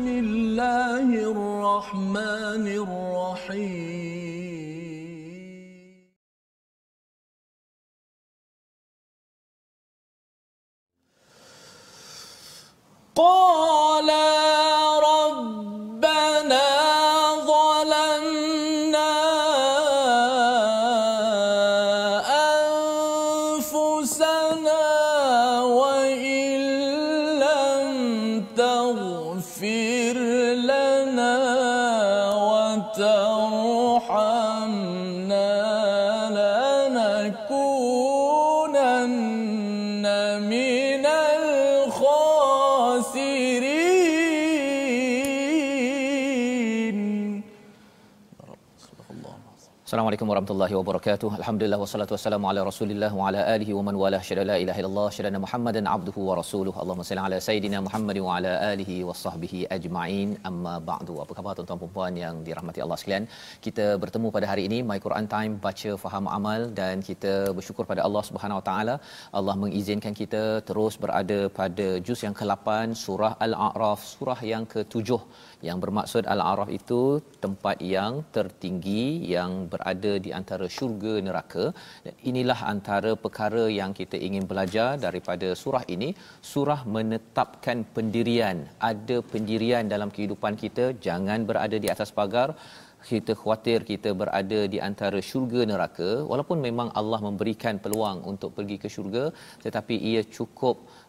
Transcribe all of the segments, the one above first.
بسم الله الرحمن الرحيم. قال Assalamualaikum warahmatullahi wabarakatuh. Alhamdulillah wassalatu wassalamu ala Rasulillah wa ala alihi wa man wala syada la ilaha illallah syada Muhammadan abduhu wa rasuluh. Allahumma salli ala sayidina Muhammad wa ala alihi wa sahbihi ajma'in. Amma ba'du. Apa khabar tuan-tuan dan puan yang dirahmati Allah sekalian? Kita bertemu pada hari ini My Quran Time baca faham amal dan kita bersyukur pada Allah Subhanahu wa taala Allah mengizinkan kita terus berada pada juz yang ke-8 surah Al-A'raf, surah yang ke-7 yang bermaksud Al-A'raf itu tempat yang tertinggi yang berada di antara syurga neraka. Dan inilah antara perkara yang kita ingin belajar daripada surah ini. Surah menetapkan pendirian. Ada pendirian dalam kehidupan kita. Jangan berada di atas pagar. Kita khawatir kita berada di antara syurga neraka. Walaupun memang Allah memberikan peluang untuk pergi ke syurga tetapi ia cukup uh,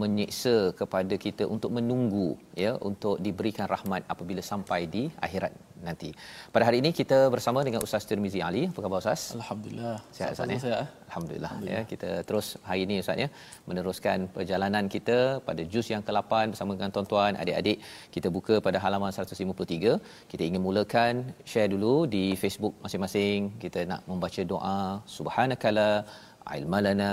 menyiksa kepada kita untuk menunggu ya untuk diberikan rahmat apabila sampai di akhirat nanti. Pada hari ini kita bersama dengan Ustaz Tirmizi Ali. Apa khabar Ustaz? Alhamdulillah. Sihat Ustaz ya? Sihat. Alhamdulillah, Alhamdulillah ya. Kita terus hari ini Ustaz ya meneruskan perjalanan kita pada juz yang ke-8 bersama dengan tuan-tuan adik-adik. Kita buka pada halaman 153. Kita ingin mulakan share dulu di Facebook masing-masing. Kita nak membaca doa subhanakala ilmalana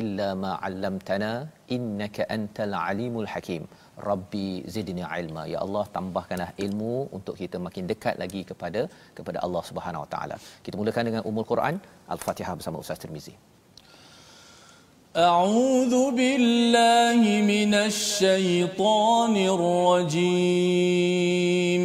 illa ma 'allamtana innaka antal alimul hakim. Rabbi zidni ilma. Ya Allah tambahkanlah ilmu untuk kita makin dekat lagi kepada kepada Allah Subhanahu Wa Taala. Kita mulakan dengan Ummul Quran Al-Fatihah bersama Ustaz Tirmizi. أعوذ بالله من الشيطان الرجيم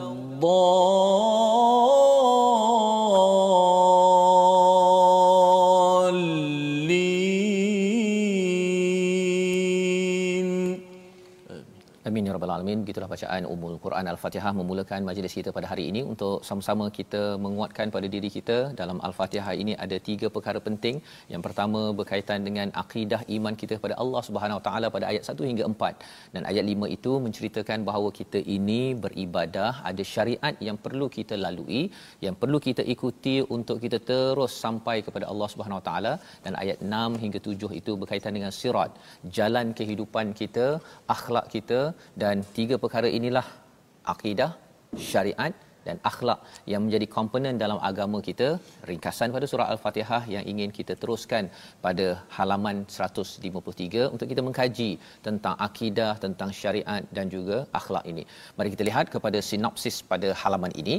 الضال alamin. Begitulah bacaan Ummul Quran Al-Fatihah memulakan majlis kita pada hari ini untuk sama-sama kita menguatkan pada diri kita dalam Al-Fatihah ini ada tiga perkara penting. Yang pertama berkaitan dengan akidah iman kita kepada Allah Subhanahu Wa Taala pada ayat 1 hingga 4 dan ayat 5 itu menceritakan bahawa kita ini beribadah ada syariat yang perlu kita lalui, yang perlu kita ikuti untuk kita terus sampai kepada Allah Subhanahu Wa Taala dan ayat 6 hingga 7 itu berkaitan dengan sirat, jalan kehidupan kita, akhlak kita dan tiga perkara inilah akidah, syariat dan akhlak yang menjadi komponen dalam agama kita. Ringkasan pada surah Al-Fatihah yang ingin kita teruskan pada halaman 153 untuk kita mengkaji tentang akidah, tentang syariat dan juga akhlak ini. Mari kita lihat kepada sinopsis pada halaman ini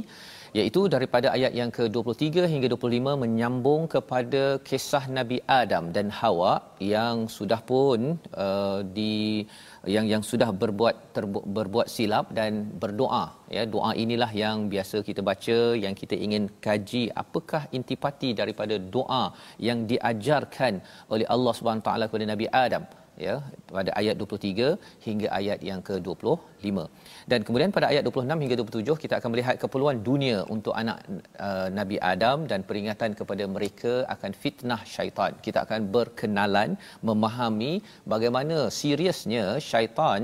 iaitu daripada ayat yang ke-23 hingga 25 menyambung kepada kisah Nabi Adam dan Hawa yang sudah pun uh, di yang yang sudah berbuat terbu, berbuat silap dan berdoa. Ya doa inilah yang biasa kita baca yang kita ingin kaji apakah intipati daripada doa yang diajarkan oleh Allah Subhanahu taala kepada Nabi Adam. Ya pada ayat 23 hingga ayat yang ke-25 dan kemudian pada ayat 26 hingga 27 kita akan melihat keperluan dunia untuk anak uh, Nabi Adam dan peringatan kepada mereka akan fitnah syaitan. Kita akan berkenalan memahami bagaimana seriusnya syaitan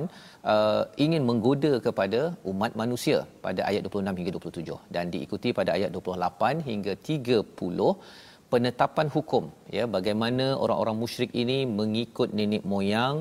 uh, ingin menggoda kepada umat manusia pada ayat 26 hingga 27 dan diikuti pada ayat 28 hingga 30 penetapan hukum ya bagaimana orang-orang musyrik ini mengikut nenek moyang.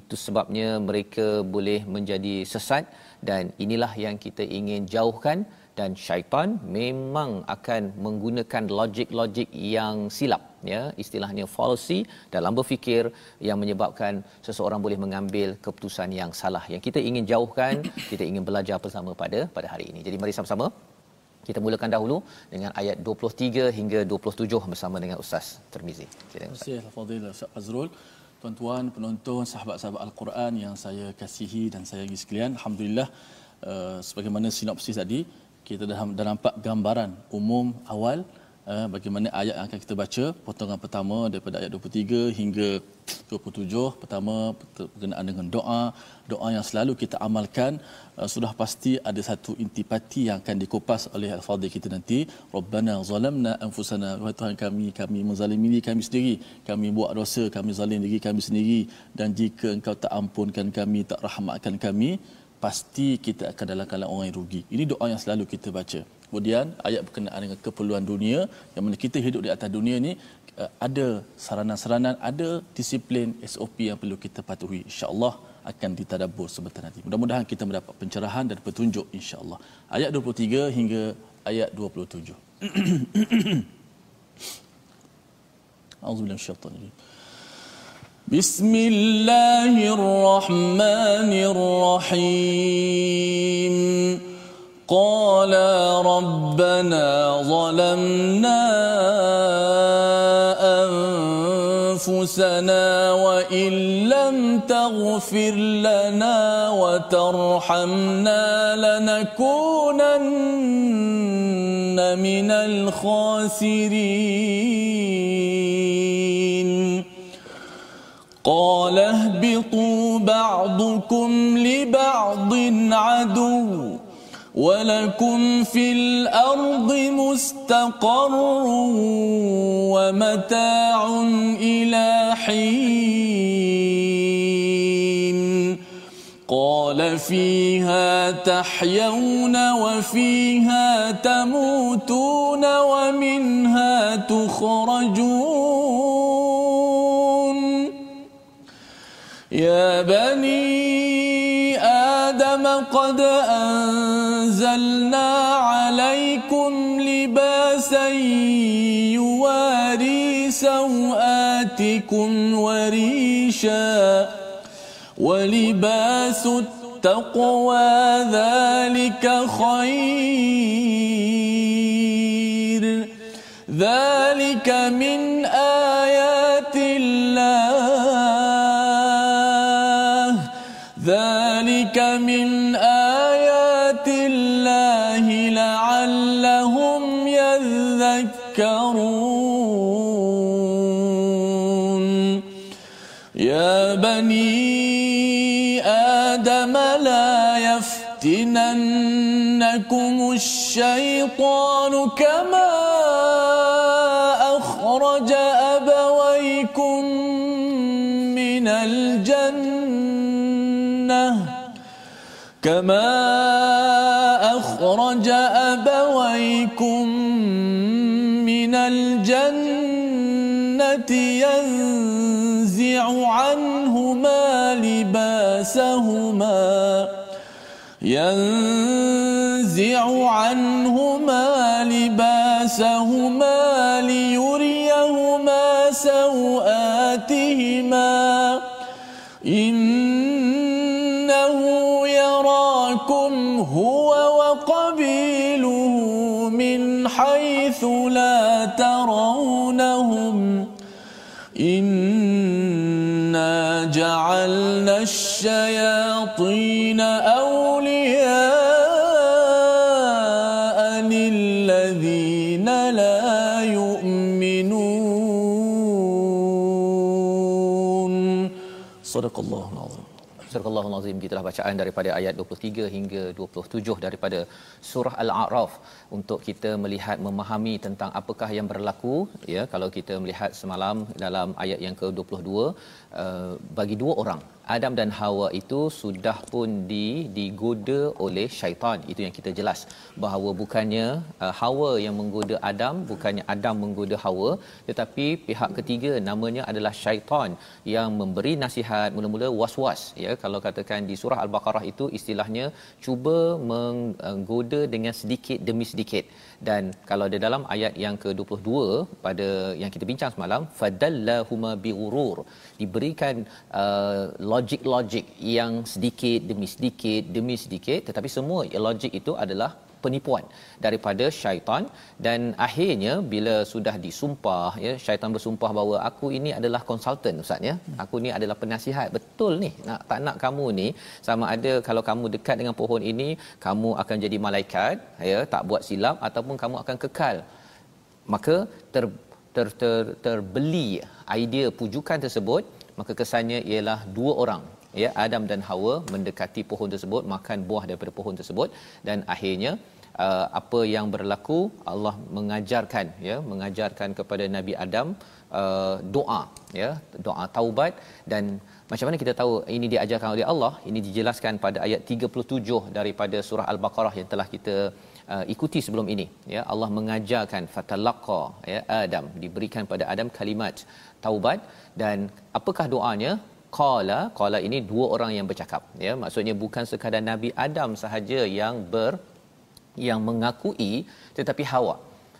Itu sebabnya mereka boleh menjadi sesat dan inilah yang kita ingin jauhkan. Dan syaitan memang akan menggunakan logik-logik yang silap ya. Istilahnya fallacy dalam berfikir yang menyebabkan seseorang boleh mengambil keputusan yang salah. Yang kita ingin jauhkan kita ingin belajar bersama pada pada hari ini. Jadi mari sama-sama kita mulakan dahulu dengan ayat 23 hingga 27 bersama dengan Ustaz Termizi. Terima kasih Al-Fadhil Ustaz Fazrul. Tuan-tuan penonton sahabat-sahabat Al-Quran yang saya kasihi dan sayangi sekalian, alhamdulillah uh, sebagaimana sinopsis tadi, kita dah, dah nampak gambaran umum awal uh, bagaimana ayat yang akan kita baca? Potongan pertama daripada ayat 23 hingga 27 pertama berkenaan dengan doa. Doa yang selalu kita amalkan. Uh, sudah pasti ada satu intipati yang akan dikupas oleh al-fadhil kita nanti. Rabbana zalamna anfusana. Wahai tuhan kami kami menzalimi diri kami sendiri. Kami buat dosa kami zalim diri kami sendiri. Dan jika engkau tak ampunkan kami tak rahmatkan kami pasti kita akan dalam keadaan orang yang rugi. Ini doa yang selalu kita baca Kemudian ayat berkenaan dengan keperluan dunia yang mana kita hidup di atas dunia ni uh, ada saranan-saranan, ada disiplin SOP yang perlu kita patuhi. Insya-Allah akan ditadabbur sebentar nanti. Mudah-mudahan kita mendapat pencerahan dan petunjuk insya-Allah. Ayat 23 hingga ayat 27. Auzubillahi minasyaitanir بسم الله الرحمن الرحيم قال ربنا ظلمنا أنفسنا وإن لم تغفر لنا وترحمنا لنكونن من الخاسرين. قال اهبطوا بعضكم لبعض عدو. ولكم في الأرض مستقر ومتاع إلى حين قال فيها تحيون وفيها تموتون ومنها تخرجون يا بني آدم قد أنزلنا عليكم لباسا يواري سوآتكم وريشا ولباس التقوى ذلك خير. ذلك من الشيطان كما أخرج أبويكم من الجنة. كما أخرج أبويكم من الجنة ينزع عنهما لباسهما. ينزع عنهما لباسهما ليريهما سوآتهما إنه يراكم هو وقبيله من حيث لا ترونهم إنا جعلنا الشياطين أولياء Surah Al-Azim gitulah bacaan daripada ayat 23 hingga 27 daripada surah Al-A'raf. Untuk kita melihat memahami tentang apakah yang berlaku ya kalau kita melihat semalam dalam ayat yang ke-22 uh, bagi dua orang Adam dan Hawa itu sudah pun di digoda oleh syaitan. Itu yang kita jelas. Bahawa bukannya uh, Hawa yang menggoda Adam bukannya Adam menggoda Hawa. Tetapi pihak ketiga namanya adalah syaitan yang memberi nasihat mula-mula was-was ya. Kalau katakan di surah al-baqarah itu istilahnya cuba menggoda dengan sedikit demi sedikit dan kalau di dalam ayat yang ke-22 pada yang kita bincang semalam fadallahuma bighurur diberikan uh, logik-logik yang sedikit demi sedikit demi sedikit tetapi semua logik itu adalah penipuan daripada syaitan. Dan akhirnya bila sudah disumpah ya syaitan bersumpah bahawa aku ini adalah konsultan ustaz ya. Aku ni adalah penasihat. Betul ni nak tak nak kamu ni sama ada kalau kamu dekat dengan pohon ini kamu akan jadi malaikat ya tak buat silap ataupun kamu akan kekal. Maka ter ter, ter terbeli idea pujukan tersebut maka kesannya ialah dua orang ya Adam dan Hawa mendekati pohon tersebut makan buah daripada pohon tersebut. Dan akhirnya uh, apa yang berlaku? Allah mengajarkan ya mengajarkan kepada Nabi Adam uh, doa ya doa taubat. Dan macam mana kita tahu ini diajarkan oleh Allah? Ini dijelaskan pada ayat 37 daripada surah al-baqarah yang telah kita uh, ikuti sebelum ini. Ya Allah mengajarkan fatalaqa ya Adam diberikan pada Adam kalimat taubat. Dan apakah doanya qala qala ini dua orang yang bercakap ya. Maksudnya bukan sekadar nabi Adam sahaja yang ber yang mengakui tetapi Hawa.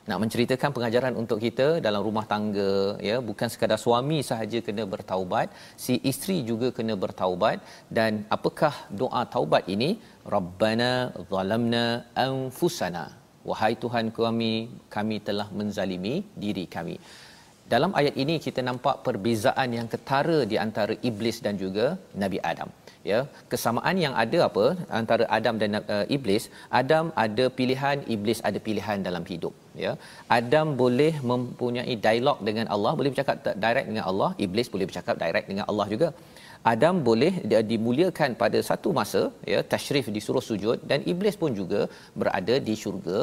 Nak menceritakan pengajaran untuk kita dalam rumah tangga ya. Bukan sekadar suami sahaja kena bertaubat si isteri juga kena bertaubat. Dan apakah doa taubat ini? Rabbana zalamna anfusana. Wahai tuhan kami kami telah menzalimi diri kami dalam ayat ini kita nampak perbezaan yang ketara di antara iblis dan juga Nabi Adam. Ya kesamaan yang ada apa? Antara Adam dan uh, iblis Adam ada pilihan iblis ada pilihan dalam hidup. Ya Adam boleh mempunyai dialog dengan Allah boleh bercakap direct dengan Allah iblis boleh bercakap direct dengan Allah juga. Adam boleh dimuliakan pada satu masa ya tasyrif disuruh sujud dan iblis pun juga berada di syurga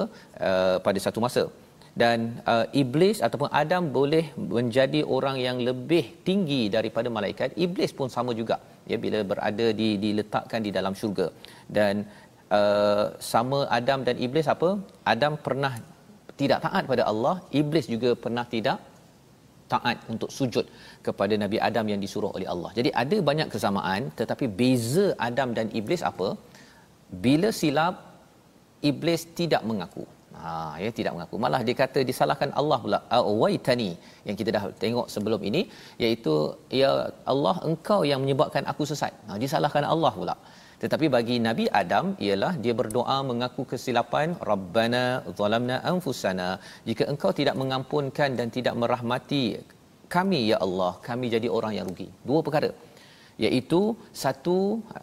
uh, pada satu masa dan uh, iblis ataupun Adam boleh menjadi orang yang lebih tinggi daripada malaikat iblis pun sama juga ya bila berada di diletakkan di dalam syurga dan uh, sama Adam dan iblis apa Adam pernah tidak taat pada Allah iblis juga pernah tidak taat untuk sujud kepada Nabi Adam yang disuruh oleh Allah. Jadi ada banyak kesamaan tetapi beza Adam dan iblis apa? Bila silap iblis tidak mengaku. Ha ya tidak mengaku. Malah dia kata disalahkan Allah pula. Awaitani yang kita dah tengok sebelum ini iaitu ya Allah engkau yang menyebabkan aku sesat. Ha disalahkan Allah pula. Tetapi bagi Nabi Adam ialah dia berdoa mengaku kesilapan Rabbana zalamna anfusana jika engkau tidak mengampunkan dan tidak merahmati kami ya Allah kami jadi orang yang rugi. Dua perkara iaitu satu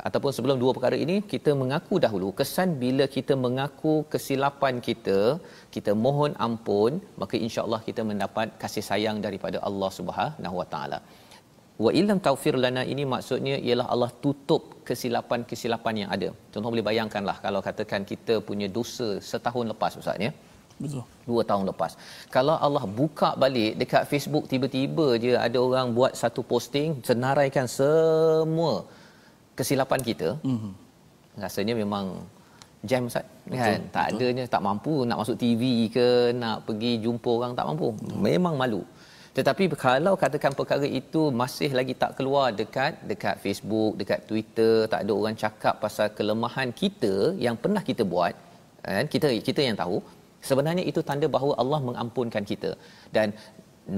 ataupun sebelum dua perkara ini kita mengaku dahulu kesan bila kita mengaku kesilapan kita kita mohon ampun maka insya-Allah kita mendapat kasih sayang daripada Allah Subhanahu Wa Taala wa illam taufir lana ini maksudnya ialah Allah tutup kesilapan-kesilapan yang ada. Tuan-tuan boleh bayangkanlah kalau katakan kita punya dosa setahun lepas ustaz ya. Betul. Dua tahun lepas. Kalau Allah buka balik dekat Facebook tiba-tiba je ada orang buat satu posting senaraikan semua kesilapan kita. Mhm. Rasanya memang jam ustaz kan betul, tak betul. adanya tak mampu nak masuk TV ke nak pergi jumpa orang tak mampu. Betul. Memang malu. Tetapi kalau katakan perkara itu masih lagi tak keluar dekat dekat Facebook, dekat Twitter, tak ada orang cakap pasal kelemahan kita yang pernah kita buat, kan? Kita kita yang tahu, sebenarnya itu tanda bahawa Allah mengampunkan kita. Dan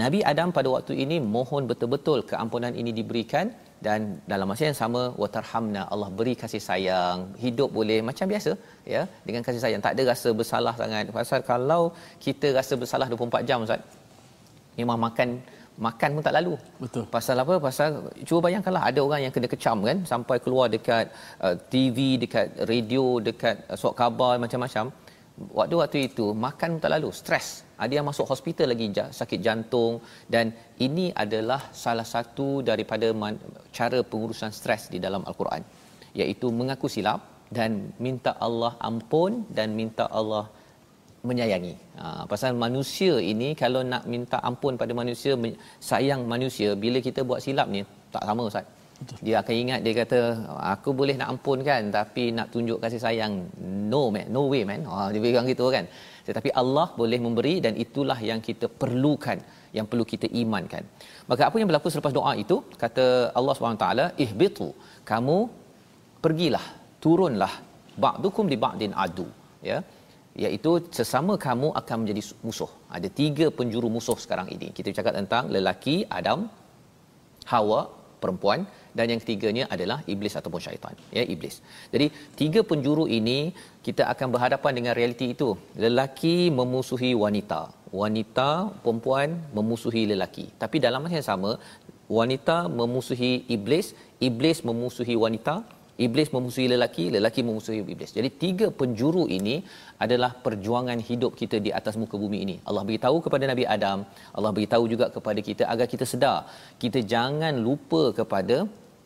Nabi Adam pada waktu ini mohon betul-betul keampunan ini diberikan dan dalam masa yang sama watarhamna Allah beri kasih sayang hidup boleh macam biasa ya dengan kasih sayang tak ada rasa bersalah sangat pasal kalau kita rasa bersalah 24 jam ustaz memang makan makan pun tak lalu. Betul. Pasal apa? Pasal cuba bayangkanlah ada orang yang kena kecam kan sampai keluar dekat uh, TV, dekat radio, dekat uh, surat khabar macam-macam. Waktu-waktu itu makan tak lalu, stres. Ada yang masuk hospital lagi sakit jantung dan ini adalah salah satu daripada man- cara pengurusan stres di dalam al-Quran iaitu mengaku silap dan minta Allah ampun dan minta Allah menyayangi. Ha, pasal manusia ini kalau nak minta ampun pada manusia, sayang manusia, bila kita buat silap ni, tak sama Ustaz. Dia akan ingat, dia kata, aku boleh nak ampun kan, tapi nak tunjuk kasih sayang, no man, no way man. Ha, dia bilang gitu kan. Tetapi Allah boleh memberi dan itulah yang kita perlukan, yang perlu kita imankan. Maka apa yang berlaku selepas doa itu, kata Allah SWT, ihbitu, kamu pergilah, turunlah, ba'dukum di ba'din adu. Ya, iaitu sesama kamu akan menjadi musuh. Ada tiga penjuru musuh sekarang ini. Kita cakap tentang lelaki Adam, Hawa, perempuan dan yang ketiganya adalah iblis ataupun syaitan ya iblis. Jadi tiga penjuru ini kita akan berhadapan dengan realiti itu. Lelaki memusuhi wanita, wanita perempuan memusuhi lelaki. Tapi dalam masa yang sama wanita memusuhi iblis, iblis memusuhi wanita, Iblis memusuhi lelaki, lelaki memusuhi iblis. Jadi tiga penjuru ini adalah perjuangan hidup kita di atas muka bumi ini. Allah beritahu kepada Nabi Adam, Allah beritahu juga kepada kita agar kita sedar. Kita jangan lupa kepada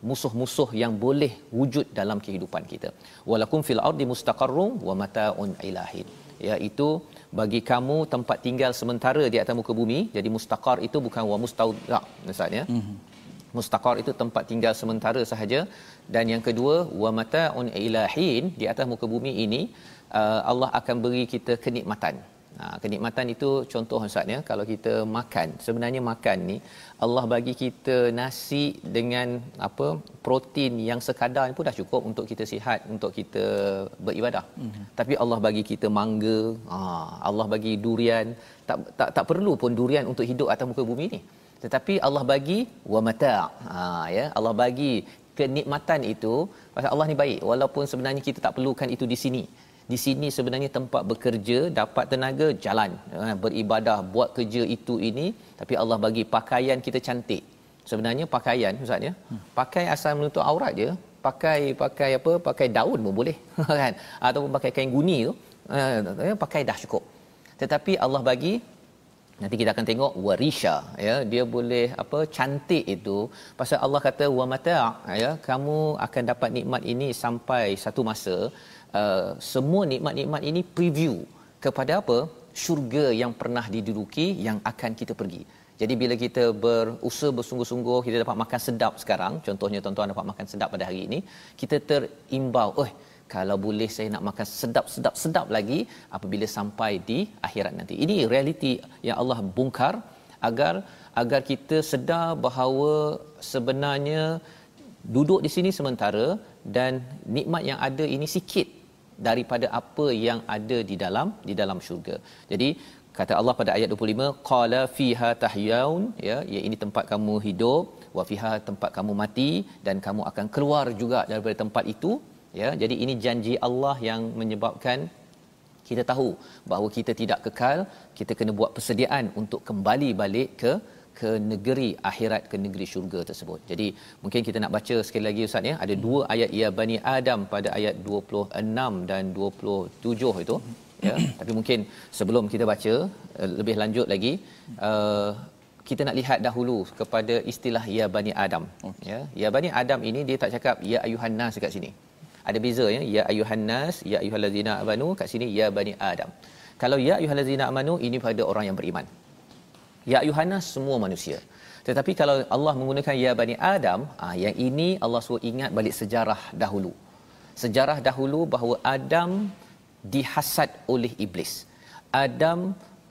musuh-musuh yang boleh wujud dalam kehidupan kita. Walakum fil ardi mustaqarrun wa mataun ilahin. Iaitu bagi kamu tempat tinggal sementara di atas muka bumi. Jadi mustaqar itu bukan wa mustauda maksudnya. Mm-hmm mustaqar itu tempat tinggal sementara sahaja dan yang kedua wa mataun ilahin di atas muka bumi ini uh, Allah akan beri kita kenikmatan Ha, kenikmatan itu contoh Ustaz ya. Kalau kita makan sebenarnya makan ni Allah bagi kita nasi dengan apa protein yang sekadar pun dah cukup untuk kita sihat untuk kita beribadah. Mm-hmm. tapi Allah bagi kita mangga. Ha, Allah bagi durian. Tak tak tak perlu pun durian untuk hidup atas muka bumi ni. Tetapi Allah bagi wa mata ha ya. Allah bagi kenikmatan itu pasal Allah ni baik. Walaupun sebenarnya kita tak perlukan itu di sini di sini sebenarnya tempat bekerja dapat tenaga jalan. Ha, beribadah buat kerja itu ini tapi Allah bagi pakaian kita cantik. Sebenarnya pakaian ustaz ya? Pakai asal menutup aurat je. Pakai pakai apa? Pakai daun pun boleh kan? Ataupun pakai kain guni tu. Ha, pakai dah cukup. Tetapi Allah bagi nanti kita akan tengok warisha ya? Dia boleh apa? Cantik itu. Pasal Allah kata wa mata ya? Kamu akan dapat nikmat ini sampai satu masa uh, semua nikmat-nikmat ini preview kepada apa? Syurga yang pernah diduduki yang akan kita pergi. Jadi bila kita berusaha bersungguh-sungguh kita dapat makan sedap sekarang contohnya tuan-tuan dapat makan sedap pada hari ini kita terimbau oh kalau boleh saya nak makan sedap-sedap-sedap lagi apabila sampai di akhirat nanti. Ini realiti yang Allah bongkar agar agar kita sedar bahawa sebenarnya duduk di sini sementara dan nikmat yang ada ini sikit daripada apa yang ada di dalam di dalam syurga. Jadi kata Allah pada ayat 25 qala fiha tahyaun ya, ya ini tempat kamu hidup wa fiha tempat kamu mati dan kamu akan keluar juga daripada tempat itu ya jadi ini janji Allah yang menyebabkan kita tahu bahawa kita tidak kekal kita kena buat persediaan untuk kembali balik ke ke negeri akhirat ke negeri syurga tersebut. Jadi mungkin kita nak baca sekali lagi ustaz ya. Ada dua ayat ya bani Adam pada ayat 26 dan 27 itu ya. Tapi mungkin sebelum kita baca eh, lebih lanjut lagi uh, kita nak lihat dahulu kepada istilah ya bani Adam ya. Ya bani Adam ini dia tak cakap ya ayuhan nas dekat sini. Ada beza ya. Ya ayuhan nas ya ayyuhallazina amanu kat sini ya bani adam. Kalau ya ayyuhallazina amanu ini pada orang yang beriman ya ayuhan nas semua manusia. Tetapi kalau Allah menggunakan ya bani adam ah yang ini Allah suruh ingat balik sejarah dahulu. Sejarah dahulu bahawa Adam dihasad oleh iblis. Adam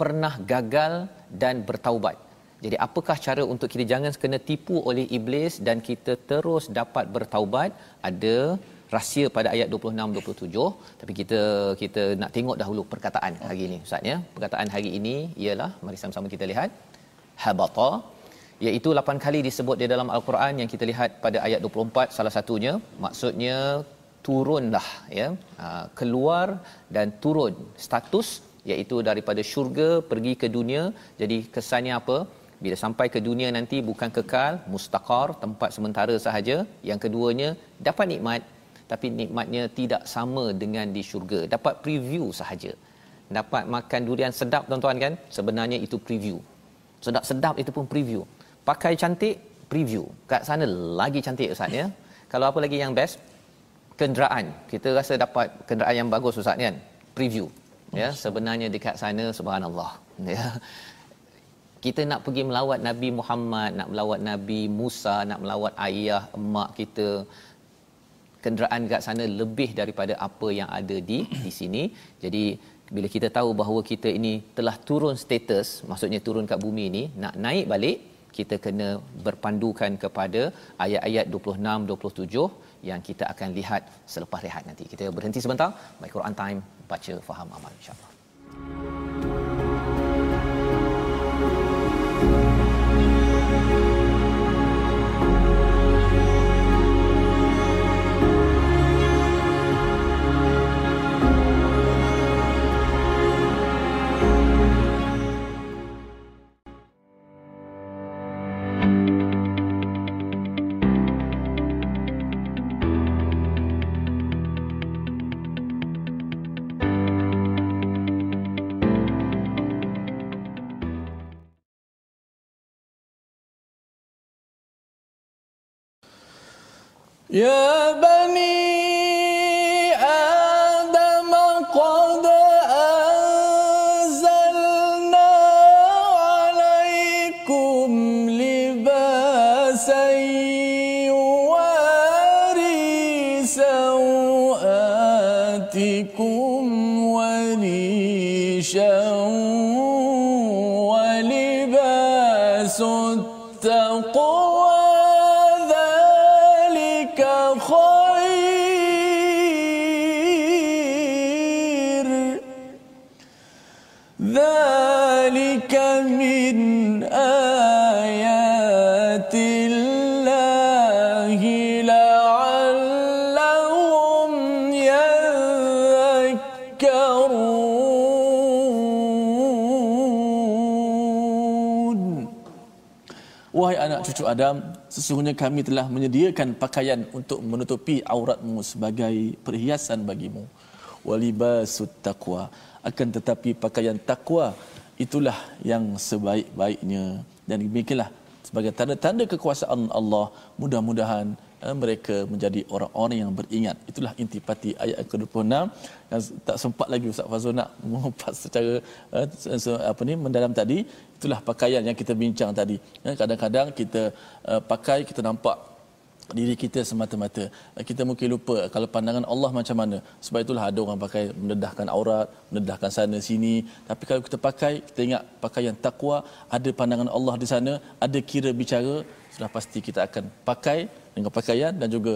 pernah gagal dan bertaubat. Jadi apakah cara untuk kita jangan kena tipu oleh iblis dan kita terus dapat bertaubat? Ada rahsia pada ayat 26 27 tapi kita kita nak tengok dahulu perkataan hari ini ustaz ya. Perkataan hari ini ialah mari sama-sama kita lihat habata iaitu 8 kali disebut di dalam al-Quran yang kita lihat pada ayat 24 salah satunya maksudnya turunlah ya. Ha, keluar dan turun status iaitu daripada syurga pergi ke dunia. Jadi kesannya apa? Bila sampai ke dunia nanti bukan kekal mustaqar tempat sementara sahaja. Yang keduanya dapat nikmat tapi nikmatnya tidak sama dengan di syurga. Dapat preview sahaja. Dapat makan durian sedap tuan-tuan kan? Sebenarnya itu preview. Sedap-sedap itu pun preview. Pakai cantik preview. Kat sana lagi cantik ustaz ya. Kalau apa lagi yang best? Kenderaan. Kita rasa dapat kenderaan yang bagus ustaz kan? Preview. Ya sebenarnya dekat sana subhanallah. Ya. Kita nak pergi melawat Nabi Muhammad, nak melawat Nabi Musa, nak melawat ayah, emak kita. Kenderaan dekat sana lebih daripada apa yang ada di di sini. Jadi bila kita tahu bahawa kita ini telah turun status, maksudnya turun kat bumi ini, nak naik balik, kita kena berpandukan kepada ayat-ayat 26 27 yang kita akan lihat selepas rehat nanti. Kita berhenti sebentar. My Quran Time baca faham amal insya-Allah. يا بني Cucu Adam, sesungguhnya kami telah menyediakan pakaian untuk menutupi auratmu sebagai perhiasan bagimu. Walibasut taqwa. Akan tetapi pakaian takwa itulah yang sebaik-baiknya. Dan demikianlah sebagai tanda-tanda kekuasaan Allah. Mudah-mudahan mereka menjadi orang-orang yang beringat. Itulah intipati ayat ke-26. Yang tak sempat lagi Ustaz Fazul nak mengupas secara eh, apa ni mendalam tadi itulah pakaian yang kita bincang tadi. Eh, kadang-kadang kita eh, pakai kita nampak diri kita semata-mata. Kita mungkin lupa kalau pandangan Allah macam mana. Sebab itulah ada orang pakai mendedahkan aurat, mendedahkan sana sini. Tapi kalau kita pakai, kita ingat pakaian takwa, ada pandangan Allah di sana, ada kira bicara, sudah pasti kita akan pakai dengan pakaian dan juga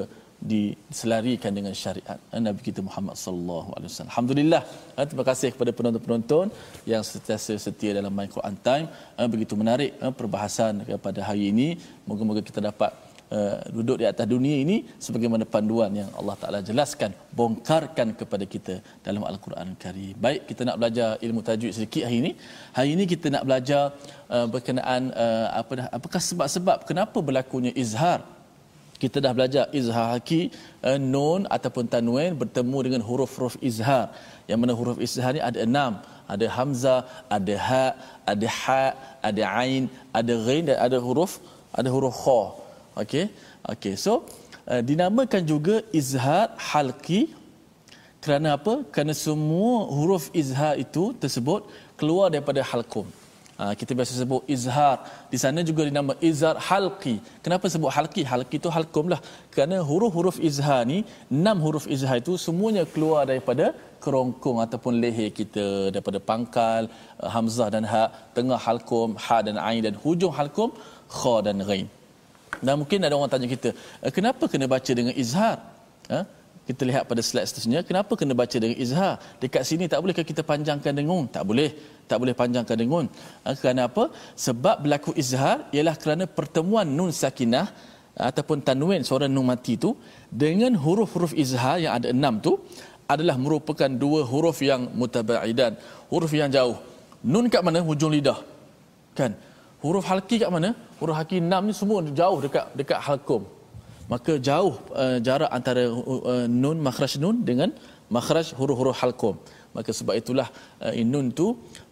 diselarikan dengan syariat Nabi kita Muhammad sallallahu alaihi wasallam. Alhamdulillah. Eh, terima kasih kepada penonton-penonton yang sentiasa setia dalam My Quran Time. Eh, begitu menarik eh, perbahasan pada hari ini. Moga-moga kita dapat uh, duduk di atas dunia ini sebagaimana panduan yang Allah Taala jelaskan bongkarkan kepada kita dalam Al-Quran Karim. Baik kita nak belajar ilmu tajwid sedikit hari ini. Hari ini kita nak belajar uh, berkenaan uh, apa dah apakah sebab-sebab kenapa berlakunya izhar kita dah belajar izhar haki nun ataupun tanwin bertemu dengan huruf-huruf izhar yang mana huruf izhar ni ada enam ada hamzah ada ha ada ha ada ain ada ghain dan ada huruf ada huruf kha Okey. Okey. So uh, dinamakan juga izhar halqi kerana apa? Kerana semua huruf izhar itu tersebut keluar daripada halqum. Ha, kita biasa sebut izhar. Di sana juga dinama izhar halqi. Kenapa sebut halqi? Halqi itu halqum lah. Kerana huruf-huruf izhar ni, enam huruf izhar itu semuanya keluar daripada kerongkong ataupun leher kita. Daripada pangkal, uh, hamzah dan ha, tengah halqum, ha dan ain dan hujung halqum, kha dan ghain. Dan mungkin ada orang tanya kita, eh, kenapa kena baca dengan izhar? Ha? Kita lihat pada slide seterusnya, kenapa kena baca dengan izhar? Dekat sini tak bolehkah kita panjangkan dengung? Tak boleh. Tak boleh panjangkan dengung. Ha? Kerana apa? Sebab berlaku izhar ialah kerana pertemuan nun sakinah ataupun tanwin suara nun mati itu dengan huruf-huruf izhar yang ada enam tu adalah merupakan dua huruf yang mutabaidan, huruf yang jauh. Nun kat mana? Hujung lidah. Kan? huruf halki kat mana huruf halki enam ni semua jauh dekat dekat halkum maka jauh uh, jarak antara uh, nun makhraj nun dengan makhraj huruf-huruf halkum maka sebab itulah uh, nun tu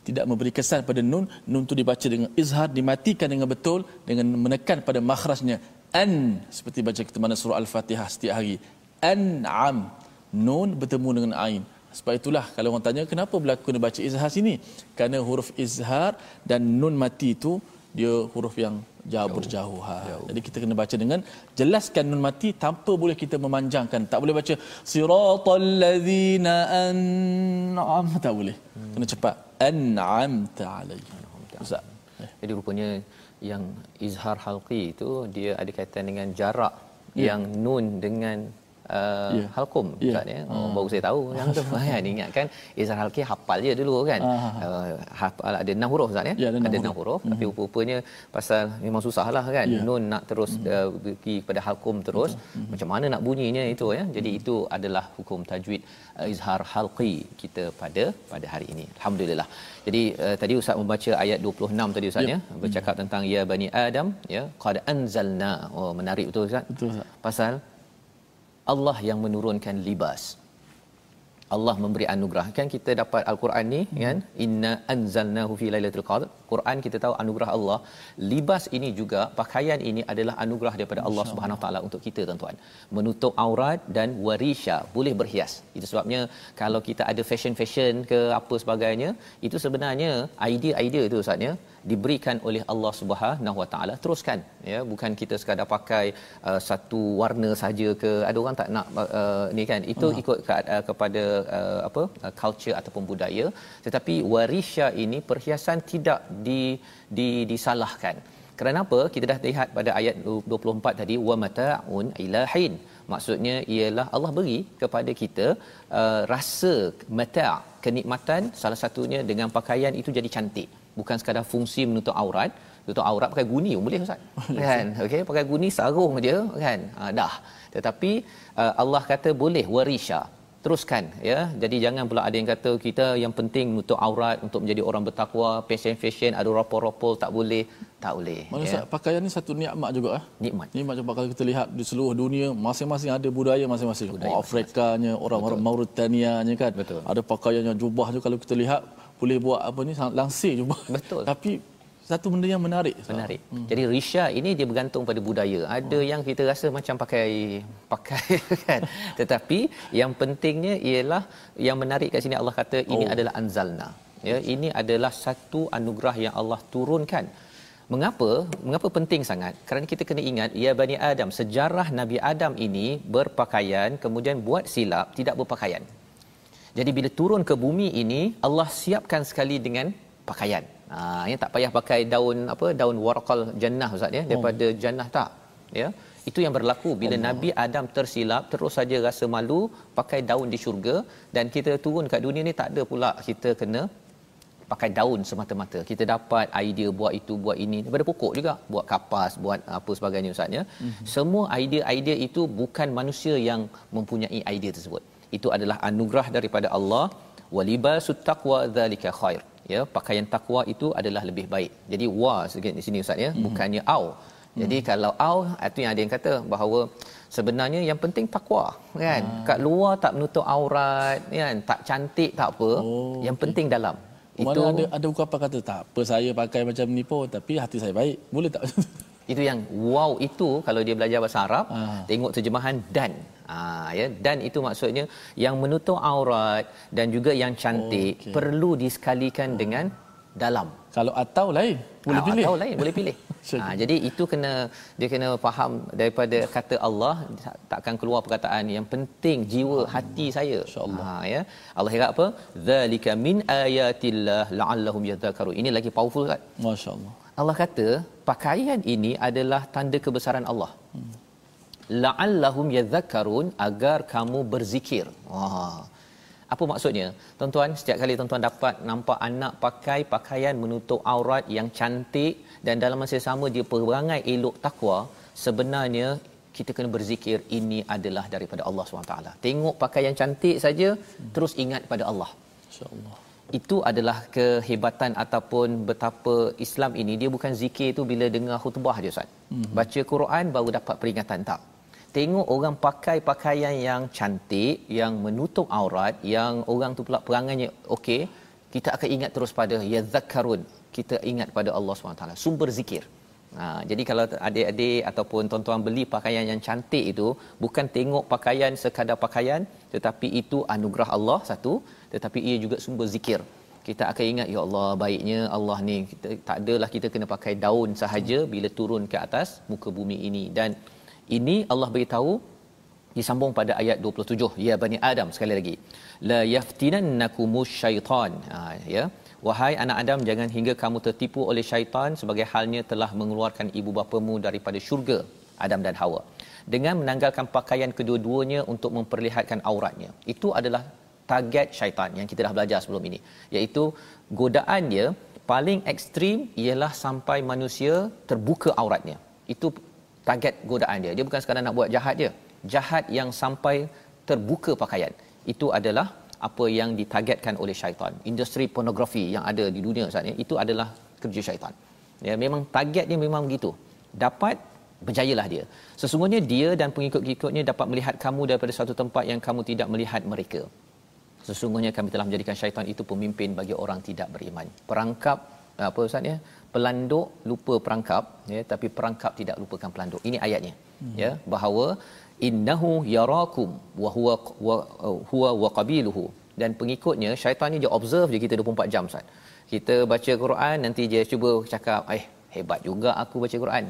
tidak memberi kesan pada nun. Nun tu dibaca dengan izhar dimatikan dengan betul dengan menekan pada makhrajnya. An seperti baca kita mana surah al-fatihah setiap hari. An'am nun bertemu dengan ain. Sebab itulah kalau orang tanya kenapa berlaku kena baca izhar sini? Kerana huruf izhar dan nun mati itu dia huruf yang jauh berjauh ha. jadi kita kena baca dengan jelaskan nun mati tanpa boleh kita memanjangkan tak boleh baca siratal ladzina an'am tak boleh hmm. kena cepat an'amta alaihim ustaz eh. jadi rupanya yang izhar halqi itu dia ada kaitan dengan jarak yeah. yang nun dengan uh, yeah. halkum yeah. kan ya oh, uh. baru saya tahu yang tu kan ingatkan izhar halqi hafal je dulu kan uh. uh, hafal ada enam huruf Ustaz ya yeah, ada enam huruf mm-hmm. tapi rupanya pasal memang susahlah kan yeah. nun nak terus mm-hmm. uh, pergi kepada halkum terus mm-hmm. macam mana nak bunyinya itu ya jadi mm-hmm. itu adalah hukum tajwid uh, izhar halqi kita pada pada hari ini alhamdulillah jadi uh, tadi ustaz membaca ayat 26 tadi ustaz ya, ya bercakap hmm. tentang ya bani adam ya qad anzalna oh menarik betul ustaz betul ustaz pasal Allah yang menurunkan libas. Allah memberi anugerah. Kan kita dapat al-Quran ni hmm. kan inna anzalnahu fi lailatul qadr. Quran kita tahu anugerah Allah. Libas ini juga pakaian ini adalah anugerah daripada Allah Subhanahu taala untuk kita tuan-tuan. Menutup aurat dan warisha, boleh berhias. Itu sebabnya kalau kita ada fashion-fashion ke apa sebagainya, itu sebenarnya idea-idea itu ustaznya diberikan oleh Allah Subhanahu Wa Taala teruskan. Ya bukan kita sekadar pakai uh, satu warna saja ke. Ada orang tak nak uh, ni kan? Itu uh. ikut ke, uh, kepada uh, apa uh, culture ataupun budaya. Tetapi warisya ini perhiasan tidak di, di disalahkan. Kerana apa? Kita dah lihat pada ayat 24 tadi wa mataun ilahin maksudnya ialah Allah beri kepada kita uh, rasa mata' kenikmatan salah satunya dengan pakaian itu jadi cantik bukan sekadar fungsi menutup aurat. Tutup aurat pakai guni boleh ustaz. Kan? Okey pakai guni sarung dia kan? Ha, dah. Tetapi uh, Allah kata boleh warisha. Teruskan ya. Jadi jangan pula ada yang kata kita yang penting menutup aurat untuk menjadi orang bertakwa fashion fashion ada rapor-rapor tak boleh. Tak boleh Mana ya. Pakaian ni satu nikmat juga ah. Nikmat. Nikmat juga kalau kita lihat di seluruh dunia masing-masing ada budaya masing-masing. Budaya orang Afrikanya orang-orang Mauritania nya kan? Betul. ada pakaian yang jubah juga kalau kita lihat boleh buat apa ni sangat langsir jubah betul tapi satu benda yang menarik menarik hmm. jadi risha ini dia bergantung pada budaya ada hmm. yang kita rasa macam pakai pakai kan tetapi yang pentingnya ialah yang menarik kat sini Allah kata ini oh. adalah anzalna ya ini adalah satu anugerah yang Allah turunkan Mengapa? Mengapa penting sangat? Kerana kita kena ingat ya Bani Adam, sejarah Nabi Adam ini berpakaian kemudian buat silap tidak berpakaian. Jadi bila turun ke bumi ini Allah siapkan sekali dengan pakaian. Ha ya tak payah pakai daun apa daun warqal jannah ustaz ya daripada oh. jannah tak. Ya. Itu yang berlaku bila Allah. Nabi Adam tersilap terus saja rasa malu pakai daun di syurga dan kita turun kat dunia ni tak ada pula kita kena pakai daun semata-mata. Kita dapat idea buat itu, buat ini daripada pokok juga, buat kapas, buat apa sebagainya ustaz ya. Mm-hmm. Semua idea-idea itu bukan manusia yang mempunyai idea tersebut itu adalah anugerah daripada Allah. Walibasut taqwa zalika khair. Ya pakaian takwa itu adalah lebih baik. Jadi wa sikit di sini ustaz ya. Mm-hmm. bukannya au. Jadi mm-hmm. kalau au itu yang ada yang kata bahawa sebenarnya yang penting takwa kan? Ah. kat luar tak menutup aurat kan? Tak cantik tak apa. Oh, yang okay. penting dalam. Itu Mana ada ada apa kata tak apa saya pakai macam ni pun tapi hati saya baik. Boleh tak itu yang wow itu kalau dia belajar bahasa Arab ah. tengok terjemahan dan Ha, ya dan itu maksudnya yang menutup aurat dan juga yang cantik okay. perlu disekalikan ha. dengan dalam. Kalau atau lain boleh ha, pilih. Atau lain boleh pilih. ha, jadi itu kena dia kena faham daripada kata Allah takkan keluar perkataan yang penting jiwa hati saya. Insya-Allah. Ha, ya. Allah kata apa? Zalika min ayatillah la'allahum yadhakkarun. Ini lagi powerful kan? Masya-Allah. Allah kata pakaian ini adalah tanda kebesaran Allah. La'allahum yadhakkarun agar kamu berzikir. Wah. Apa maksudnya? Tuan-tuan, setiap kali tuan-tuan dapat nampak anak pakai pakaian menutup aurat yang cantik dan dalam masa sama dia perangai elok takwa, sebenarnya kita kena berzikir ini adalah daripada Allah SWT. Tengok pakaian cantik saja, terus ingat pada Allah. InsyaAllah. Itu adalah kehebatan ataupun betapa Islam ini dia bukan zikir tu bila dengar khutbah je Ustaz. Hmm. Baca Quran baru dapat peringatan tak. Tengok orang pakai pakaian yang cantik, yang menutup aurat, yang orang tu pula perangannya okey, kita akan ingat terus pada ya zakarun. Kita ingat pada Allah SWT. Sumber zikir. Ha, jadi kalau adik-adik ataupun tuan-tuan beli pakaian yang cantik itu bukan tengok pakaian sekadar pakaian tetapi itu anugerah Allah satu tetapi ia juga sumber zikir. Kita akan ingat ya Allah baiknya Allah ni kita tak adalah kita kena pakai daun sahaja bila turun ke atas muka bumi ini. Dan ini Allah beritahu disambung pada ayat 27 ya bani Adam sekali lagi. La yaftinannakumus syaitan. Ha, ya. Wahai anak Adam jangan hingga kamu tertipu oleh syaitan sebagai halnya telah mengeluarkan ibu bapamu daripada syurga Adam dan Hawa. Dengan menanggalkan pakaian kedua-duanya untuk memperlihatkan auratnya. Itu adalah target syaitan yang kita dah belajar sebelum ini. Iaitu godaan dia paling ekstrim ialah sampai manusia terbuka auratnya. Itu target godaan dia. Dia bukan sekadar nak buat jahat dia jahat yang sampai terbuka pakaian. Itu adalah apa yang ditargetkan oleh syaitan. Industri pornografi yang ada di dunia saat ini itu adalah kerja syaitan. Ya memang target dia memang begitu. Dapat berjayalah dia. Sesungguhnya dia dan pengikut-pengikutnya dapat melihat kamu daripada satu tempat yang kamu tidak melihat mereka sesungguhnya kami telah menjadikan syaitan itu pemimpin bagi orang tidak beriman perangkap apa ustaz ya pelanduk lupa perangkap ya tapi perangkap tidak lupakan pelanduk ini ayatnya hmm. ya bahawa innahu yarakum wa huwa wa huwa wa qabiluhu dan pengikutnya syaitan ni dia observe je kita 24 jam Ustaz. Kita baca Quran nanti dia cuba cakap eh hebat juga aku baca Quran.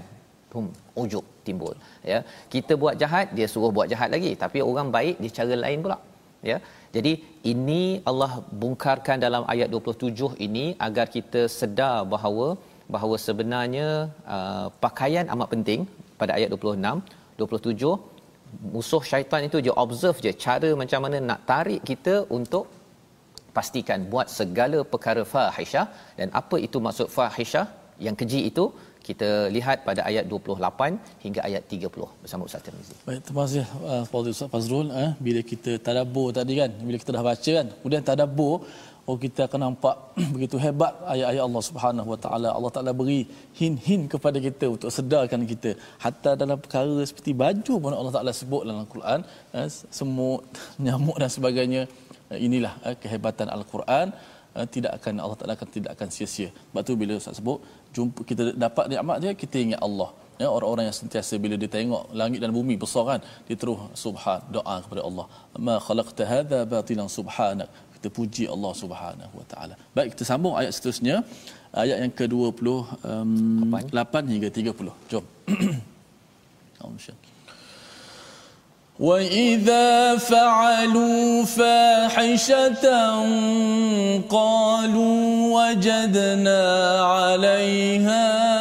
Pum ujuk timbul ya. Kita buat jahat dia suruh buat jahat lagi tapi orang baik dia cara lain pula. Ya. Jadi ini Allah bongkarkan dalam ayat 27 ini agar kita sedar bahawa bahawa sebenarnya uh, pakaian amat penting pada ayat 26 27 musuh syaitan itu dia observe je cara macam mana nak tarik kita untuk pastikan buat segala perkara fahisyah. Dan apa itu maksud fahisyah? Yang keji itu kita lihat pada ayat 28 hingga ayat 30 bersama Ustaz Tirmizi. Baik, terima kasih uh, Fadil Ustaz Fazrul eh bila kita tadabbur tadi kan, bila kita dah baca kan, kemudian tadabbur oh kita akan nampak begitu hebat ayat-ayat Allah Subhanahu Wa Taala. Allah Taala beri hin-hin kepada kita untuk sedarkan kita. Hatta dalam perkara seperti baju pun Allah Taala sebut dalam Al-Quran, eh, semut, nyamuk dan sebagainya. Eh, inilah eh, kehebatan Al-Quran. Eh, tidak akan Allah Taala akan tidak akan sia-sia. Sebab tu bila Ustaz sebut jumpa kita dapat nikmat dia kita ingat Allah. Ya, orang-orang yang sentiasa bila dia tengok langit dan bumi besar kan dia terus subhan doa kepada Allah ma khalaqta hadha batilan subhanak kita puji Allah Subhanahu Wa Taala. Baik kita sambung ayat seterusnya ayat yang ke-28 um, hingga 30. Jom. وَإِذَا فَعَلُوا فَاحِشَةً قَالُوا وَجَدْنَا عَلَيْهَا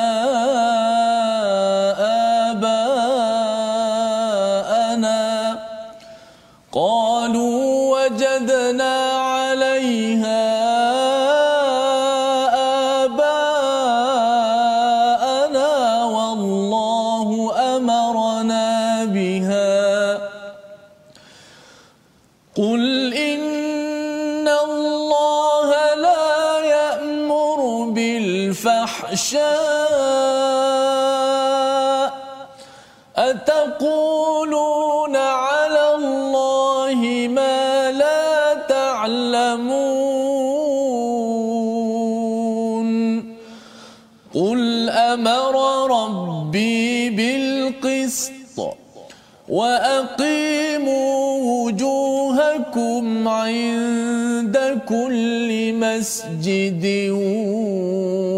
كل مسجد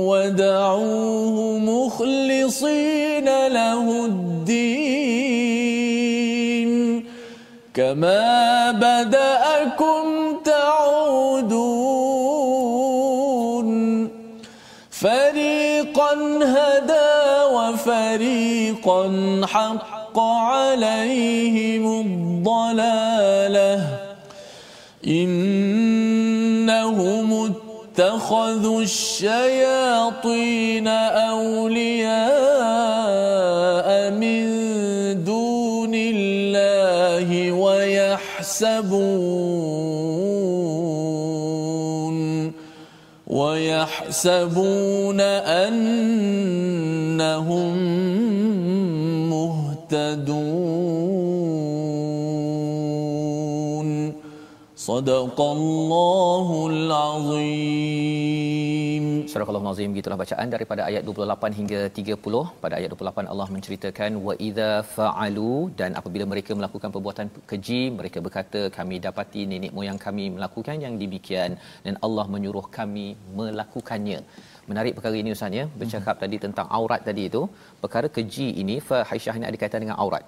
ودعوه مخلصين له الدين. كما بدأكم تعودون. فريقا هدى وفريقا حق. عليهم الضلالة. إن اتخذوا الشياطين أولياء من دون الله ويحسبون ويحسبون أنهم مهتدون صدق الله العظيم Surah Al-Azim gitulah bacaan daripada ayat 28 hingga 30 pada ayat 28 Allah menceritakan wa idza fa'alu dan apabila mereka melakukan perbuatan keji mereka berkata kami dapati nenek moyang kami melakukan yang demikian dan Allah menyuruh kami melakukannya menarik perkara ini ustaz ya. Bercakap hmm. tadi tentang aurat tadi itu. Perkara keji ini fahisyah ini ada kaitan dengan aurat.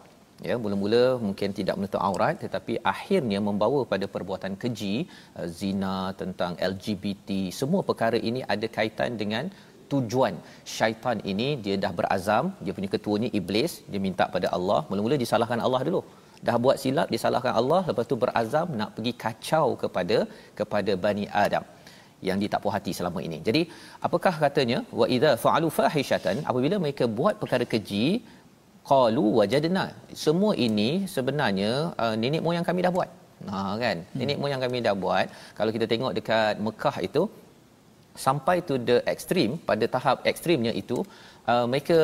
Ya mula-mula mungkin tidak menutup aurat tetapi akhirnya membawa pada perbuatan keji uh, zina tentang LGBT semua perkara ini ada kaitan dengan tujuan. Syaitan ini dia dah berazam dia punya ketuanya iblis dia minta pada Allah. Mula-mula disalahkan Allah dulu. Dah buat silap disalahkan Allah lepas tu berazam nak pergi kacau kepada kepada Bani Adam yang dia tak puas hati selama ini. Jadi, apakah katanya? Wa idza fa'alu fahishatan, apabila mereka buat perkara keji, qalu wajadna. Semua ini sebenarnya uh, nenek moyang kami dah buat. Ha kan? Hmm. Nenek moyang kami dah buat. Kalau kita tengok dekat Mekah itu sampai to the extreme pada tahap ekstrimnya itu uh, mereka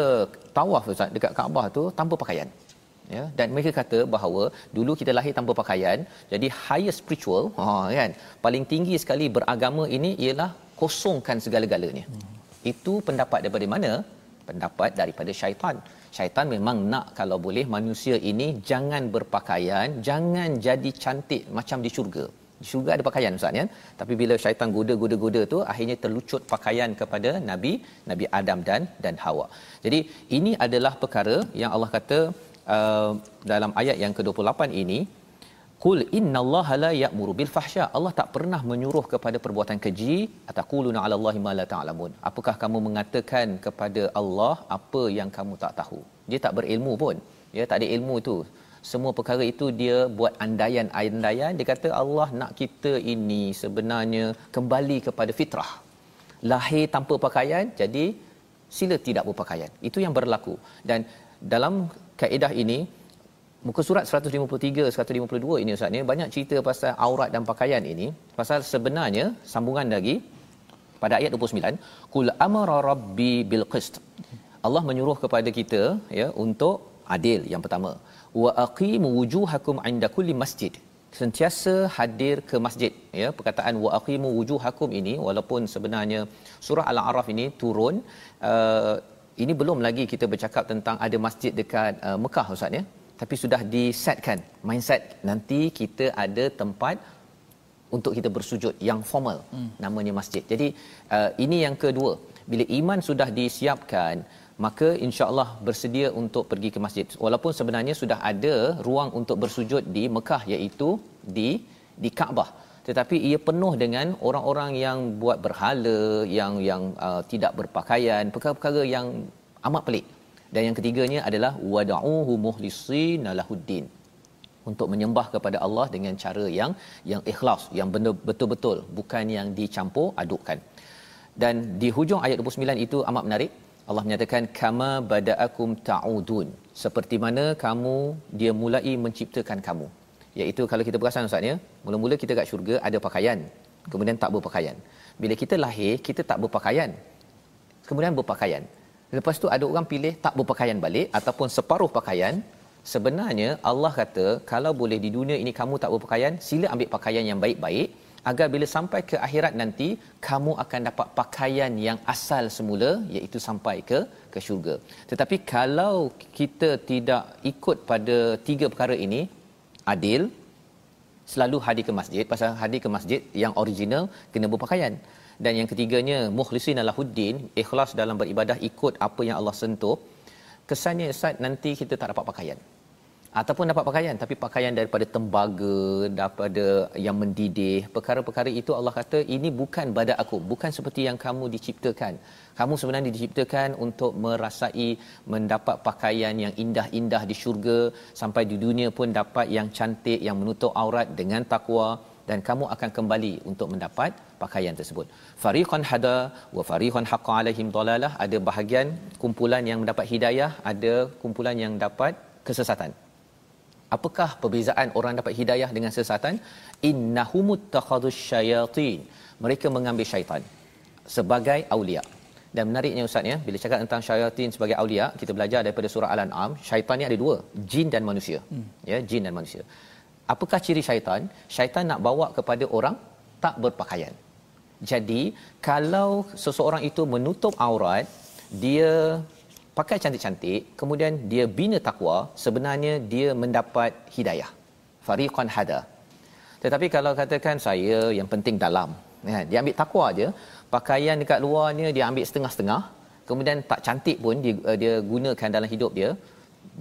tawaf Ustaz dekat Kaabah tu tanpa pakaian ya. Dan mereka kata bahawa dulu kita lahir tanpa pakaian jadi higher spiritual ha kan paling tinggi sekali beragama ini ialah kosongkan segala-galanya. Hmm. itu pendapat daripada mana? Pendapat daripada syaitan. Syaitan memang nak kalau boleh manusia ini jangan berpakaian jangan jadi cantik macam di syurga. Di syurga ada pakaian ustaz ya. Tapi bila syaitan goda-goda-goda tu akhirnya terlucut pakaian kepada nabi nabi Adam dan dan Hawa. Jadi ini adalah perkara yang Allah kata uh, dalam ayat yang ke-28 ini Qul innallaha la ya'muru bil fahsya. Allah tak pernah menyuruh kepada perbuatan keji ataquluna 'ala Allahi ma la ta'lamun. Apakah kamu mengatakan kepada Allah apa yang kamu tak tahu? Dia tak berilmu pun. Ya tak ada ilmu itu. Semua perkara itu dia buat andaian-andaian. Dia kata Allah nak kita ini sebenarnya kembali kepada fitrah. Lahir tanpa pakaian, jadi sila tidak berpakaian. Itu yang berlaku. Dan dalam kaedah ini muka surat 153 152 ini ustaz ni banyak cerita pasal aurat dan pakaian ini pasal sebenarnya sambungan lagi pada ayat 29 kul amara rabbi bil qist. Allah menyuruh kepada kita ya untuk adil yang pertama. Wa aqimu wujuhakum inda kulli masjid. Sentiasa hadir ke masjid ya perkataan wa aqimu wujuhakum ini walaupun sebenarnya surah al-a'raf ini turun uh, ini belum lagi kita bercakap tentang ada masjid dekat uh, Mekah ustaz ya tapi sudah disetkan mindset nanti kita ada tempat untuk kita bersujud yang formal hmm. namanya masjid. Jadi uh, ini yang kedua. Bila iman sudah disiapkan maka insya-Allah bersedia untuk pergi ke masjid. Walaupun sebenarnya sudah ada ruang untuk bersujud di Mekah iaitu di di Kaabah. Tetapi ia penuh dengan orang-orang yang buat berhala, yang yang uh, tidak berpakaian, perkara-perkara yang amat pelik. Dan yang ketiganya adalah wada'uhu muhlisin lahuddin. Untuk menyembah kepada Allah dengan cara yang yang ikhlas yang betul-betul bukan yang dicampur adukkan. Dan di hujung ayat 29 itu amat menarik. Allah menyatakan kama badaakum ta'udun. Seperti mana kamu dia mulai menciptakan kamu iaitu kalau kita perasan ustaz ya mula-mula kita kat syurga ada pakaian kemudian tak berpakaian bila kita lahir kita tak berpakaian kemudian berpakaian Lepas tu ada orang pilih tak berpakaian balik ataupun separuh pakaian. Sebenarnya Allah kata kalau boleh di dunia ini kamu tak berpakaian, sila ambil pakaian yang baik-baik agar bila sampai ke akhirat nanti kamu akan dapat pakaian yang asal semula iaitu sampai ke ke syurga. Tetapi kalau kita tidak ikut pada tiga perkara ini adil selalu hadir ke masjid. Pasal hadir ke masjid yang original kena berpakaian. Dan yang ketiganya mukhlisin alahuddin ikhlas dalam beribadah ikut apa yang Allah sentuh. Kesannya Ustaz nanti kita tak dapat pakaian ataupun dapat pakaian tapi pakaian daripada tembaga daripada yang mendidih perkara-perkara itu Allah kata ini bukan badak aku bukan seperti yang kamu diciptakan kamu sebenarnya diciptakan untuk merasai mendapat pakaian yang indah-indah di syurga sampai di dunia pun dapat yang cantik yang menutup aurat dengan takwa dan kamu akan kembali untuk mendapat pakaian tersebut. Fariqan hada wa fariqan haqqa alaihim dalalah ada bahagian kumpulan yang mendapat hidayah, ada kumpulan yang dapat kesesatan. Apakah perbezaan orang dapat hidayah dengan sesatan? Innahumut takhadus syayatin. Mereka mengambil syaitan. sebagai aulia. Dan menariknya ustaz ya, bila cakap tentang syaitan sebagai aulia, kita belajar daripada surah Al-An'am, syaitan ni ada dua, jin dan manusia. Hmm. Ya, jin dan manusia. Apakah ciri syaitan? Syaitan nak bawa kepada orang tak berpakaian. Jadi, kalau seseorang itu menutup aurat, dia pakai cantik-cantik, kemudian dia bina takwa, sebenarnya dia mendapat hidayah. Fariqan hada. Tetapi kalau katakan saya yang penting dalam, kan? Dia ambil takwa aja, pakaian dekat luarnya dia ambil setengah-setengah, kemudian tak cantik pun dia, uh, dia gunakan dalam hidup dia,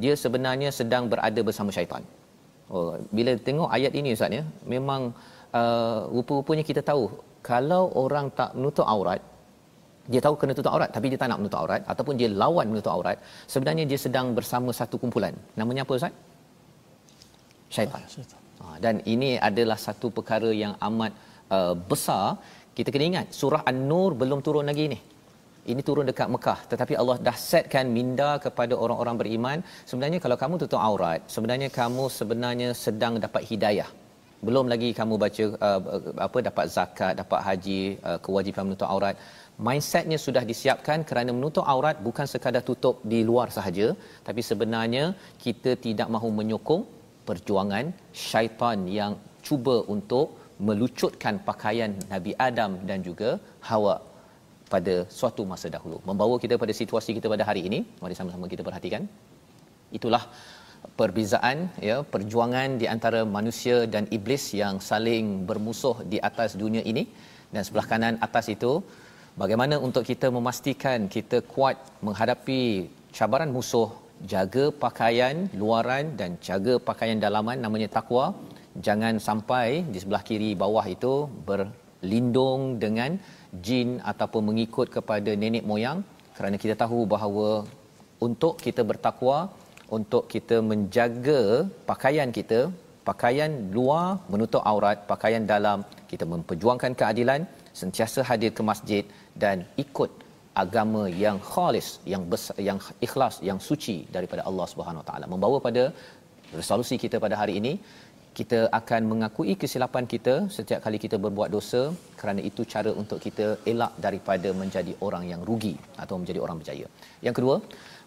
dia sebenarnya sedang berada bersama syaitan. Oh, bila tengok ayat ini ustaz ya, memang uh, rupa-rupanya kita tahu kalau orang tak menutup aurat, dia tahu kena tutup aurat tapi dia tak nak menutup aurat ataupun dia lawan menutup aurat, sebenarnya dia sedang bersama satu kumpulan. Namanya apa ustaz? Syaitan. Ah, dan ini adalah satu perkara yang amat uh, besar kita kena ingat surah an-nur belum turun lagi ni ini turun dekat Mekah tetapi Allah dah setkan minda kepada orang-orang beriman sebenarnya kalau kamu tutup aurat sebenarnya kamu sebenarnya sedang dapat hidayah belum lagi kamu baca uh, apa dapat zakat dapat haji uh, kewajipan menutup aurat mindsetnya sudah disiapkan kerana menutup aurat bukan sekadar tutup di luar sahaja tapi sebenarnya kita tidak mahu menyokong perjuangan syaitan yang cuba untuk melucutkan pakaian Nabi Adam dan juga Hawa pada suatu masa dahulu. Membawa kita pada situasi kita pada hari ini mari sama-sama kita perhatikan. Itulah perbezaan ya perjuangan di antara manusia dan iblis yang saling bermusuh di atas dunia ini. Dan sebelah kanan atas itu bagaimana untuk kita memastikan kita kuat menghadapi cabaran musuh jaga pakaian luaran dan jaga pakaian dalaman namanya takwa jangan sampai di sebelah kiri bawah itu berlindung dengan jin ataupun mengikut kepada nenek moyang. Kerana kita tahu bahawa untuk kita bertakwa untuk kita menjaga pakaian kita pakaian luar menutup aurat pakaian dalam kita memperjuangkan keadilan sentiasa hadir ke masjid dan ikut agama yang khalis yang besar, yang ikhlas yang suci daripada Allah Subhanahu Taala membawa pada resolusi kita pada hari ini kita akan mengakui kesilapan kita setiap kali kita berbuat dosa kerana itu cara untuk kita elak daripada menjadi orang yang rugi atau menjadi orang berjaya. Yang kedua,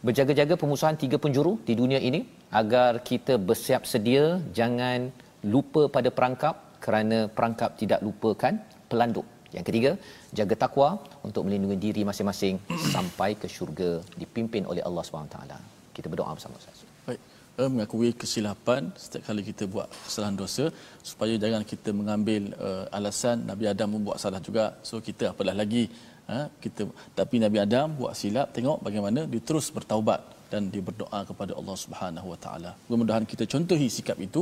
berjaga-jaga pemusuhan tiga penjuru di dunia ini agar kita bersiap sedia jangan lupa pada perangkap kerana perangkap tidak lupakan pelanduk. Yang ketiga, jaga takwa untuk melindungi diri masing-masing sampai ke syurga dipimpin oleh Allah SWT. Kita berdoa bersama Ustaz. Baik uh, mengakui kesilapan setiap kali kita buat kesalahan dosa supaya jangan kita mengambil uh, alasan Nabi Adam membuat salah juga so kita apalah lagi uh, kita tapi Nabi Adam buat silap tengok bagaimana dia terus bertaubat dan dia berdoa kepada Allah Subhanahu Wa Taala. Mudah-mudahan kita contohi sikap itu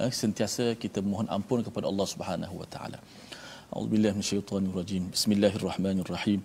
uh, sentiasa kita mohon ampun kepada Allah Subhanahu Wa Taala. A'udzubillahi minasyaitonirrajim. Bismillahirrahmanirrahim.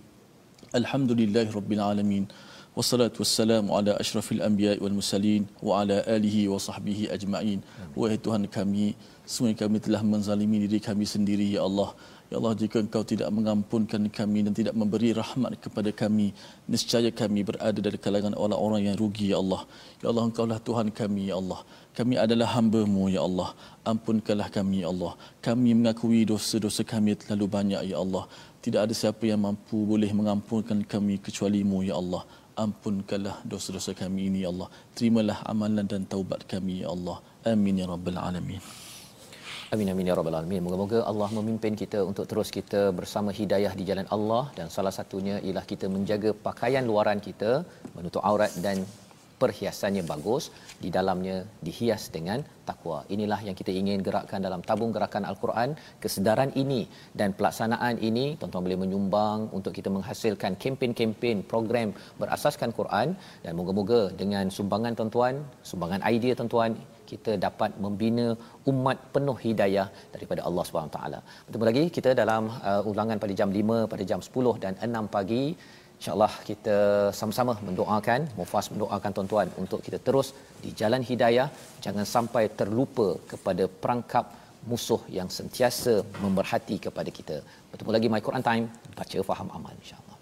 Alhamdulillahirabbil alamin. Wassalatu wassalamu ala ashrafil anbiya wal mursalin wa ala alihi wa sahbihi ajma'in. Wahai Tuhan kami, semua kami telah menzalimi diri kami sendiri ya Allah. Ya Allah jika engkau tidak mengampunkan kami dan tidak memberi rahmat kepada kami niscaya kami berada dari kalangan orang-orang yang rugi ya Allah ya Allah engkaulah Tuhan kami ya Allah kami adalah hamba-Mu ya Allah. Ampunkanlah kami ya Allah. Kami mengakui dosa-dosa kami terlalu banyak ya Allah. Tidak ada siapa yang mampu boleh mengampunkan kami kecuali-Mu ya Allah. Ampunkanlah dosa-dosa kami ini ya Allah. Terimalah amalan dan taubat kami ya Allah. Amin ya rabbal alamin. Amin amin ya rabbal alamin. Moga-moga Allah memimpin kita untuk terus kita bersama hidayah di jalan Allah. Dan salah satunya ialah kita menjaga pakaian luaran kita menutup aurat dan perhiasannya bagus di dalamnya dihias dengan takwa. Inilah yang kita ingin gerakkan dalam tabung gerakan Al-Quran. Kesedaran ini dan pelaksanaan ini tuan-tuan boleh menyumbang untuk kita menghasilkan kempen-kempen program berasaskan Quran dan moga-moga dengan sumbangan tuan-tuan, sumbangan idea tuan-tuan kita dapat membina umat penuh hidayah daripada Allah Subhanahu taala. Bertemu lagi kita dalam uh, ulangan pada jam 5 pada jam 10 dan 6 pagi. InsyaAllah kita sama-sama mendoakan, Mufas mendoakan tuan-tuan untuk kita terus di jalan hidayah. Jangan sampai terlupa kepada perangkap musuh yang sentiasa memerhati kepada kita. Bertemu lagi My Quran Time. Baca, faham, aman insyaAllah.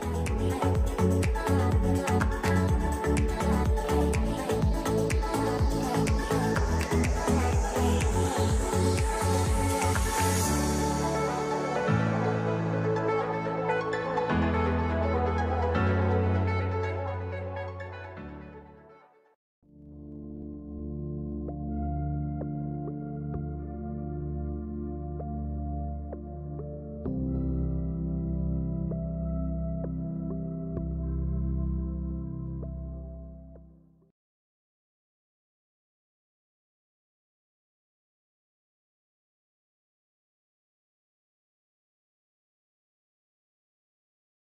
Thank.